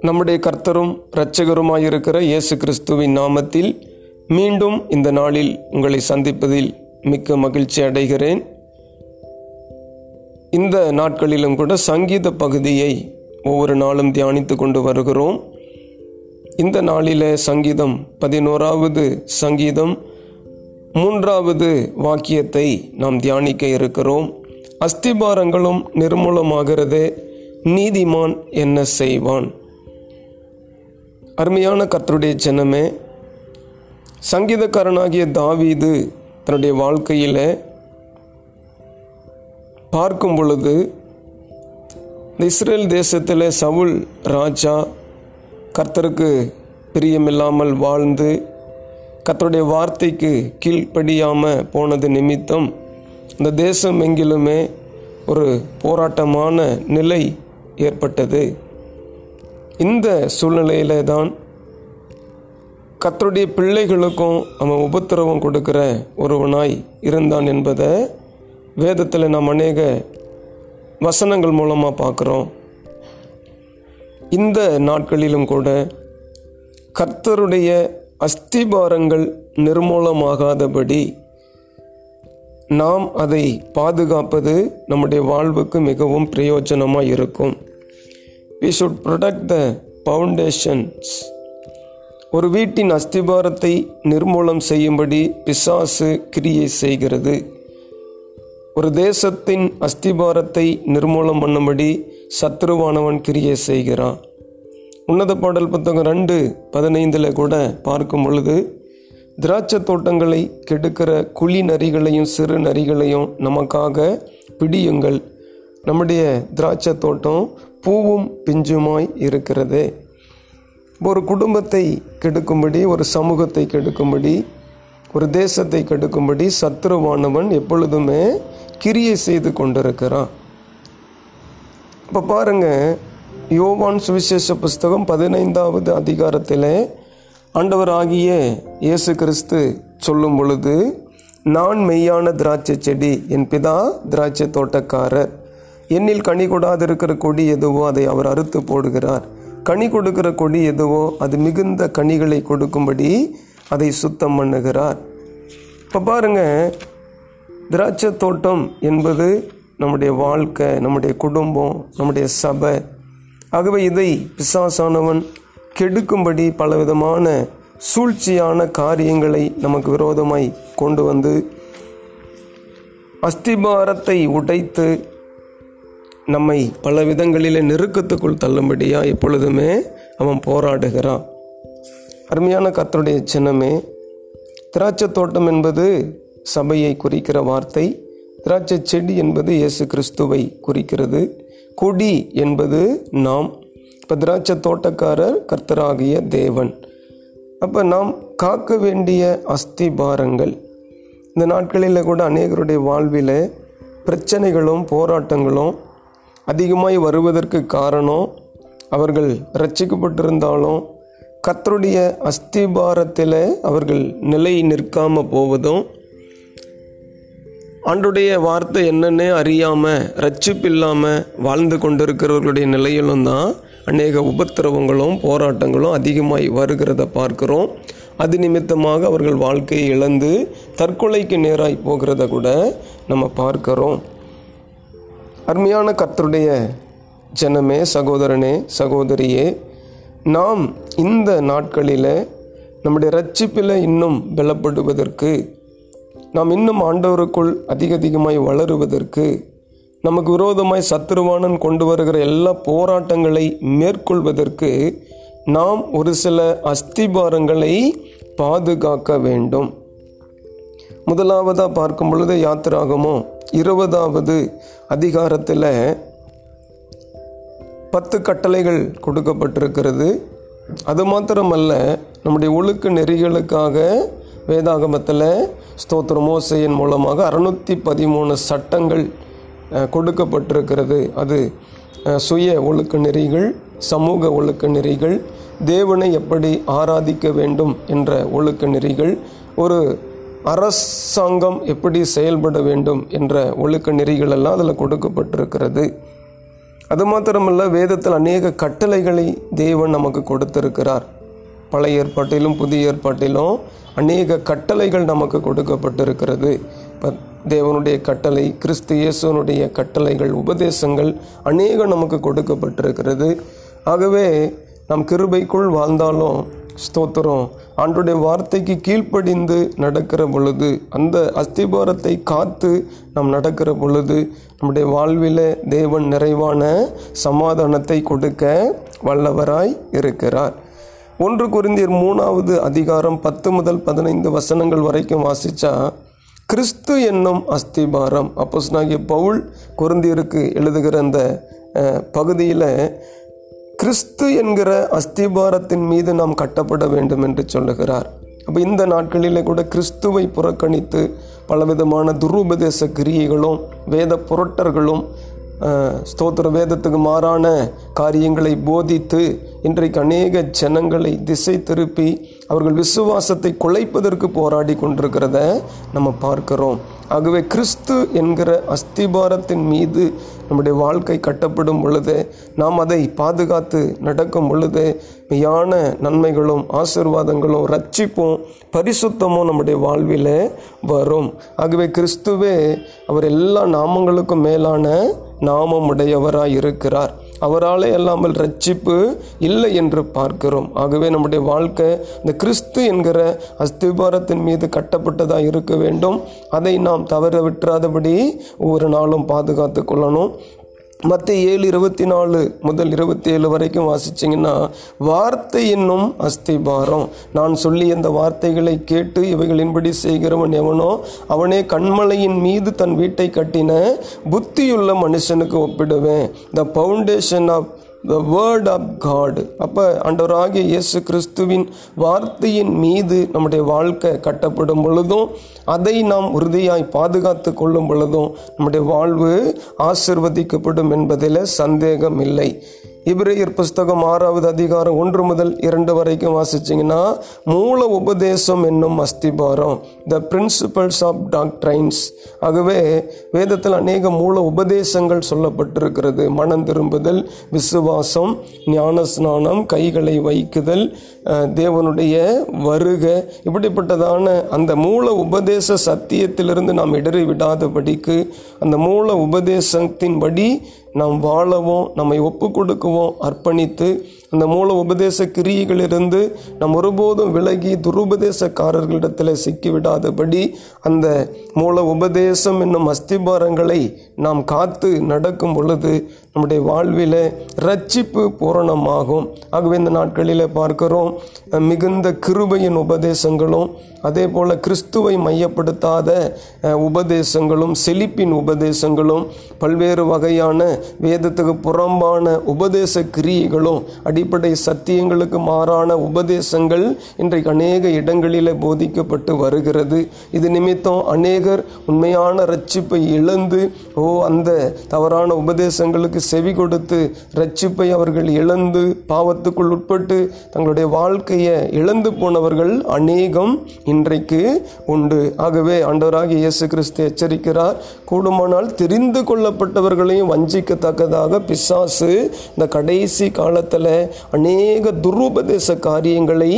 நம்முடைய கர்த்தரும் இரட்சகருமாயிருக்கிற இயேசு கிறிஸ்துவின் நாமத்தில் மீண்டும் இந்த நாளில் உங்களை சந்திப்பதில் மிக்க மகிழ்ச்சி அடைகிறேன். இந்த நாட்களிலும் கூட சங்கீத பகுதியை ஒவ்வொரு நாளும் தியானித்து கொண்டு வருகிறோம். இந்த நாளிலே சங்கீதம் பதினோராவது சங்கீதம் மூன்றாவது வாக்கியத்தை நாம் தியானிக்க இருக்கிறோம். அஸ்திபாரங்களும் நிர்மூலமாகிறதே. நீதிமான் என்ன செய்வான்? அருமையான கர்த்தருடைய ஜனமே சங்கீதக்காரனாகிய தாவீது தன்னுடைய வாழ்க்கையில் பார்க்கும் பொழுது இஸ்ரேல் தேசத்தில் சவுல் ராஜா கர்த்தருக்கு பிரியமில்லாமல் வாழ்ந்து கத்தருடைய வார்த்தைக்கு கீழ்ப்படியாமல் போனது நிமித்தம் இந்த தேசம் எங்கிலுமே ஒரு போராட்டமான நிலை ஏற்பட்டது. இந்த சூழ்நிலையில தான் கத்தருடைய பிள்ளைகளுக்கும் அவன் உபத்திரவம் கொடுக்கிற ஒருவனாய் இருந்தான் என்பதை வேதத்தில் நாம் அநேக வசனங்கள் மூலமாக பார்க்குறோம். இந்த நாட்களிலும் கூட கர்த்தருடைய அஸ்திபாரங்கள் நிர்மூலமாகாதபடி நாம் அதை பாதுகாப்பது நம்முடைய வாழ்வுக்கு மிகவும் பிரயோஜனமாக இருக்கும். We should protect the foundations ஒரு வீட்டின் அஸ்திபாரத்தை நிர்மூலம் செய்யும்படி பிசாசு கிரியை செய்கிறது. ஒரு தேசத்தின் அஸ்திபாரத்தை நிர்மூலம் பண்ணும்படி சத்ருவானவன் கிரியை செய்கிறான். உன்னத பாடல் புத்தகம் ரெண்டு பதினைந்தில் கூட பார்க்கும் பொழுது திராட்சை தோட்டங்களை கெடுக்கிற குழி நரிகளையும் சிறு நரிகளையும் நமக்காக பிடியுங்கள். நம்முடைய திராட்சை தோட்டம் பூவும் பிஞ்சுமாய் இருக்கிறது. ஒரு குடும்பத்தை கெடுக்கும்படி ஒரு சமூகத்தை கெடுக்கும்படி ஒரு தேசத்தை கெடுக்கும்படி சத்ருவானவன் எப்பொழுதுமே கிரியை செய்து கொண்டிருக்கிறான். இப்போ பாருங்க யோவான் சுவிசேஷ புஸ்தகம் பதினைந்தாவது அதிகாரத்தில் ஆண்டவராகிய இயேசு கிறிஸ்து சொல்லும் பொழுது நான் மெய்யான திராட்சை செடி என் பிதா திராட்சை தோட்டக்காரர். என்னில் கனி கொடாதிருக்கிற கொடி எதுவோ அதை அவர் அறுத்து போடுகிறார். கனி கொடுக்கிற கொடி எதுவோ அது மிகுந்த கனிகளை கொடுக்கும்படி அதை சுத்தம் பண்ணுகிறார். இப்போ பாருங்க திராட்சை தோட்டம் என்பது நம்முடைய வாழ்க்கை நம்முடைய குடும்பம் நம்முடைய சபை ஆகவே இதை பிசாசானவன் கெடுக்கும்படி பலவிதமான சூழ்ச்சியான காரியங்களை நமக்கு விரோதமாய் கொண்டு வந்து அஸ்திபாரத்தை உடைத்து நம்மை பல விதங்களிலே நெருக்கத்துக்குள் தள்ளும்படியா எப்பொழுதுமே அவன் போராடுகிறான். அருமையான கத்தருடைய சின்னமே திராட்சை தோட்டம் என்பது சபையை குறிக்கிற வார்த்தை திராட்சை செடி என்பது இயேசு கிறிஸ்துவை குறிக்கிறது. கொடி என்பது நாம் இப்போ திராட்சை தோட்டக்காரர் கர்த்தராகிய தேவன். அப்போ நாம் காக்க வேண்டிய அஸ்திபாரங்கள். இந்த நாட்களில் கூட அநேகருடைய வாழ்வில் பிரச்சனைகளும் போராட்டங்களும் அதிகமாய் வருவதற்கு காரணம் அவர்கள் ரட்சிக்கப்பட்டிருந்தாலும் கத்தருடைய அஸ்திபாரத்தில் அவர்கள் நிலை நிற்காம போவதும் ஆண்டுடைய வார்த்தை என்னன்னே அறியாமல் ரட்சிப்பில்லாமல் வாழ்ந்து கொண்டிருக்கிறவர்களுடைய நிலையிலும் தான் அநேக உபத்திரவங்களும் போராட்டங்களும் அதிகமாய் வருகிறத பார்க்கிறோம். அது நிமித்தமாக அவர்கள் வாழ்க்கையை இழந்து தற்கொலைக்கு நேராய் போகிறத கூட நம்ம பார்க்கிறோம். அருமையான கர்த்தருடைய ஜனமே சகோதரனே சகோதரியே நாம் இந்த நாட்களில் நம்முடைய ரட்சிப்பில் இன்னும் பலப்படுவதற்கு நாம் இன்னும் ஆண்டவருக்குள் அதிக அதிகமாய் வளருவதற்கு நமக்கு விரோதமாய் சத்துருவானன் கொண்டு வருகிற எல்லா போராட்டங்களை மேற்கொள்வதற்கு நாம் ஒரு சில அஸ்திபாரங்களை பாதுகாக்க வேண்டும். முதலாவதாக பார்க்கும் பொழுது யாத்திராகமோ இருபதாவது அதிகாரத்தில் பத்து கட்டளைகள் கொடுக்கப்பட்டிருக்கிறது. அது மாத்திரமல்ல நம்முடைய ஒழுக்க நெறிகளுக்காக வேதாகமத்தில் ஸ்தோத்திர மோசையின் மூலமாக அறுநூற்றி பதிமூணு சட்டங்கள் கொடுக்கப்பட்டிருக்கிறது. அது சுய ஒழுக்க நெறிகள் சமூக ஒழுக்க நெறிகள் தேவனை எப்படி ஆராதிக்க வேண்டும் என்ற ஒழுக்க நெறிகள் ஒரு அரசாங்கம் எப்படி செயல்பட வேண்டும் என்ற ஒழுக்க நெறிகள் எல்லாம் அதில் கொடுக்கப்பட்டிருக்கிறது. அது மாத்திரமல்ல வேதத்தில் அநேக கட்டளைகளை தேவன் நமக்கு கொடுத்திருக்கிறார். பழைய ஏற்பாட்டிலும் புதிய ஏற்பாட்டிலும் அநேக கட்டளைகள் நமக்கு கொடுக்கப்பட்டிருக்கிறது. தேவனுடைய கட்டளை கிறிஸ்து இயேசுனுடைய கட்டளைகள் உபதேசங்கள் அநேகம் நமக்கு கொடுக்கப்பட்டிருக்கிறது. ஆகவே நம் கிருபைக்குள் வாழ்ந்தாலும் ஸ்தோத்திரம். ஆண்டுடைய வார்த்தைக்கு கீழ்ப்படிந்து நடக்கிற பொழுது அந்த அஸ்திபாரத்தை காத்து நாம் நடக்கிற பொழுது நம்முடைய வாழ்வில் தேவன் நிறைவான சமாதானத்தை கொடுக்க வல்லவராய் இருக்கிறார். ஒன்று குருந்தியர் மூணாவது அதிகாரம் பத்து முதல் பதினைந்து வசனங்கள் வரைக்கும் வாசித்தா கிறிஸ்து என்னும் அஸ்திபாரம். அப்போஸ்னாகிய பவுல் குருந்தியருக்கு எழுதுகிற அந்த பகுதியில் கிறிஸ்து என்கிற அஸ்திபாரத்தின் மீது நாம் கட்டப்பட வேண்டும் என்று சொல்லுகிறார். அப்போ இந்த நாட்களிலே கூட கிறிஸ்துவை புறக்கணித்து பலவிதமான துருபதேச கிரியைகளும் வேத புரட்டர்களும் ஸ்தோத்திர வேதத்துக்கு மாறான காரியங்களை போதித்து இன்றைக்கு அநேக ஜனங்களை திசை திருப்பி அவர்கள் விசுவாசத்தை குலைப்பதற்கு போராடி கொண்டிருக்கிறத நம்ம பார்க்கிறோம். ஆகவே கிறிஸ்து என்கிற அஸ்திபாரத்தின் மீது நம்முடைய வாழ்க்கை கட்டப்படும் பொழுது நாம் அதை பாதுகாத்து நடக்கும் பொழுது மெய்யான நன்மைகளும் ஆசிர்வாதங்களும் ரட்சிப்பும் பரிசுத்தமும் நம்முடைய வாழ்வில் வரும். ஆகவே கிறிஸ்துவே அவர் எல்லா நாமங்களுக்கும் மேலான நாமம் உடையவராக இருக்கிறார் அவராலே அல்லாமல் ரட்சிப்பு இல்லை என்று பார்க்கிறோம். ஆகவே நம்முடைய வாழ்க்கை இந்த கிறிஸ்து என்கிற அஸ்திபாரத்தின் மீது கட்டப்பட்டதாக இருக்க வேண்டும். அதை நாம் தவற விட்டுறாதபடி ஒவ்வொரு நாளும் பாதுகாத்து கொள்ளணும். மற்ற ஏழு இருபத்தி நாலு முதல் இருபத்தி ஏழு வரைக்கும் வாசிச்சிங்கன்னா வார்த்தை என்னும் அஸ்திபாரம். நான் சொல்லி அந்த வார்த்தைகளை கேட்டு இவைகளின்படி செய்கிறவன் எவனோ அவனே கண்மலையின் மீது தன் வீட்டை கட்டின புத்தியுள்ள மனுஷனுக்கு ஒப்பிடுவேன். The foundation of the word of God அப்போ ஆண்டவராகிய இயேசு கிறிஸ்துவின் வார்த்தையின் மீது நம்முடைய வாழ்க்கை கட்டப்படும் பொழுதும் அதை நாம் உறுதியாய் பாதுகாத்து கொள்ளும் பொழுதும் நம்முடைய வாழ்வு ஆசிர்வதிக்கப்படும் என்பதில் சந்தேகம் இல்லை. இப்ரேயர் புஸ்தகம் ஆறாவது அதிகாரம் ஒன்று முதல் இரண்டு வரைக்கும் வாசிச்சிங்கன்னா மூல உபதேசம் என்னும் அஸ்திபாரம் த பிரின்சிபல்ஸ் ஆஃப் டாக்ட்ரைன்ஸ் ஆகவே வேதத்தில் அநேக மூல உபதேசங்கள் சொல்லப்பட்டிருக்கிறது. மனம் திரும்புதல் விசுவாசம் ஞான ஸ்நானம் கைகளை வைக்குதல் தேவனுடைய வருக. இப்படிப்பட்டதான அந்த மூல உபதேச சத்தியத்திலிருந்து நாம் இடறி விடாதபடிக்கு அந்த மூல உபதேசத்தின்படி நாம் வாழவும் நம்மை ஒப்பு கொடுக்கவும் அர்ப்பணித்து அந்த மூல உபதேச கிரியைகளிலிருந்து நாம் ஒருபோதும் விலகி துருபதேசக்காரர்களிடத்தில் சிக்கிவிடாதபடி அந்த மூல உபதேசம் என்னும் அஸ்திபாரங்களை நாம் காத்து நடக்கும் பொழுது நம்முடைய வாழ்வில் ரட்சிப்பு பூரணமாகும். ஆகவே இந்த நாட்களில் பார்க்கிறோம் மிகுந்த கிருபையின் உபதேசங்களும் அதே போல் கிறிஸ்துவை மையப்படுத்தாத உபதேசங்களும் செழிப்பின் உபதேசங்களும் பல்வேறு வகையான வேதத்துக்கு புறம்பான உபதேச கிரியைகளும் அடிப்படை சத்தியங்களுக்கு மாறான உபதேசங்கள் இன்றைக்கு அநேக இடங்களில் போதிக்கப்பட்டு வருகிறது. இது நிமித்தம் அநேகர் உண்மையான ரட்சிப்பை இழந்து ஓ அந்த தவறான உபதேசங்களுக்கு செவி கொடுத்து ரட்சிப்பை அவர்கள் இழந்து பாவத்துக்குள் உட்பட்டு தங்களுடைய வாழ்க்கையை இழந்து போனவர்கள் அநேகம் இன்றைக்கு உண்டு. ஆகவே ஆண்டவராக இயேசு கிறிஸ்து எச்சரிக்கிறார் கூடுமானால் தெரிந்து கொள்ளப்பட்டவர்களையும் வஞ்சிக்கத்தக்கதாக பிசாசு இந்த கடைசி காலத்தில் அநேக துருபதேச காரியங்களை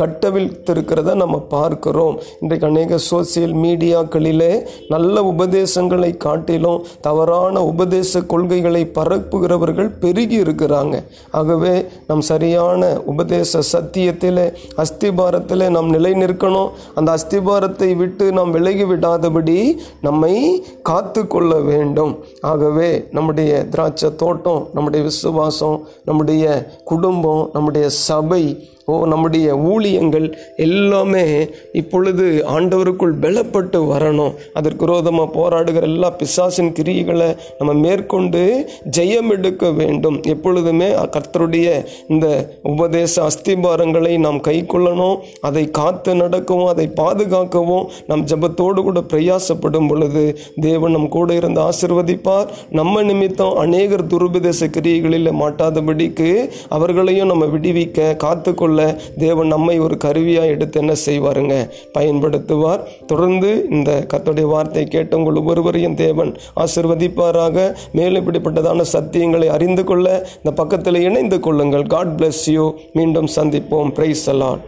கட்டவிழ்த்திருக்கிறத நம்ம பார்க்கிறோம். இன்றைக்கு அநேக சோசியல் மீடியாக்களிலே நல்ல உபதேசங்களை காட்டிலும் தவறான உபதேச கொள்கைகளை பரப்புகிறவர்கள் பெருகி இருக்கிறாங்க. ஆகவே நம் சரியான உபதேச சத்தியத்தில் அஸ்திபாரத்தில் நாம் நிலை நிற்கணும். அந்த அஸ்திபாரத்தை விட்டு நாம் விலகி விடாதபடி நம்மை காத்து கொள்ள வேண்டும். ஆகவே நம்முடைய திராட்சை தோட்டம் நம்முடைய விசுவாசம் நம்முடைய குடும்பம் நம்முடைய சபை ஓ நம்முடைய ஊழியங்கள் எல்லாமே இப்பொழுது ஆண்டவருக்குள் பலப்பட்டு வரணும். அதற்கு விரோதமாக போராடுகிற எல்லா பிசாசின் கிரியைகளை நம்ம மேற்கொண்டு ஜெயம் எடுக்க வேண்டும். எப்பொழுதுமே கர்த்தருடைய இந்த உபதேச அஸ்திபாரங்களை நாம் கை கொள்ளணும். அதை காத்து நடக்கவும் அதை பாதுகாக்கவும் நம் ஜபத்தோடு கூட பிரயாசப்படும் பொழுது தேவன் நம் கூட இருந்து ஆசிர்வதிப்பார். நம்ம நிமித்தம் அநேகர் துருபதேச கிரியைகளில் மாட்டாதபடிக்கு அவர்களையும் நம்ம விடுவிக்க காத்துக்கொள்ள கொள்ள தேவன் நம்மை ஒரு கருவியாக எடுத்து என்ன செய்வாருங்க? பயன்படுத்துவார். தொடர்ந்து இந்த கத்தோடைய வார்த்தை கேட்ட உங்கள் ஒவ்வொருவரையும் தேவன் ஆசிர்வதிப்பாராக. மேலும் இப்படிப்பட்டதான சத்தியங்களை அறிந்து கொள்ள இந்த பக்கத்தில் இணைந்து கொள்ளுங்கள். காட் பிளஸ் யூ மீண்டும் சந்திப்போம். Price allot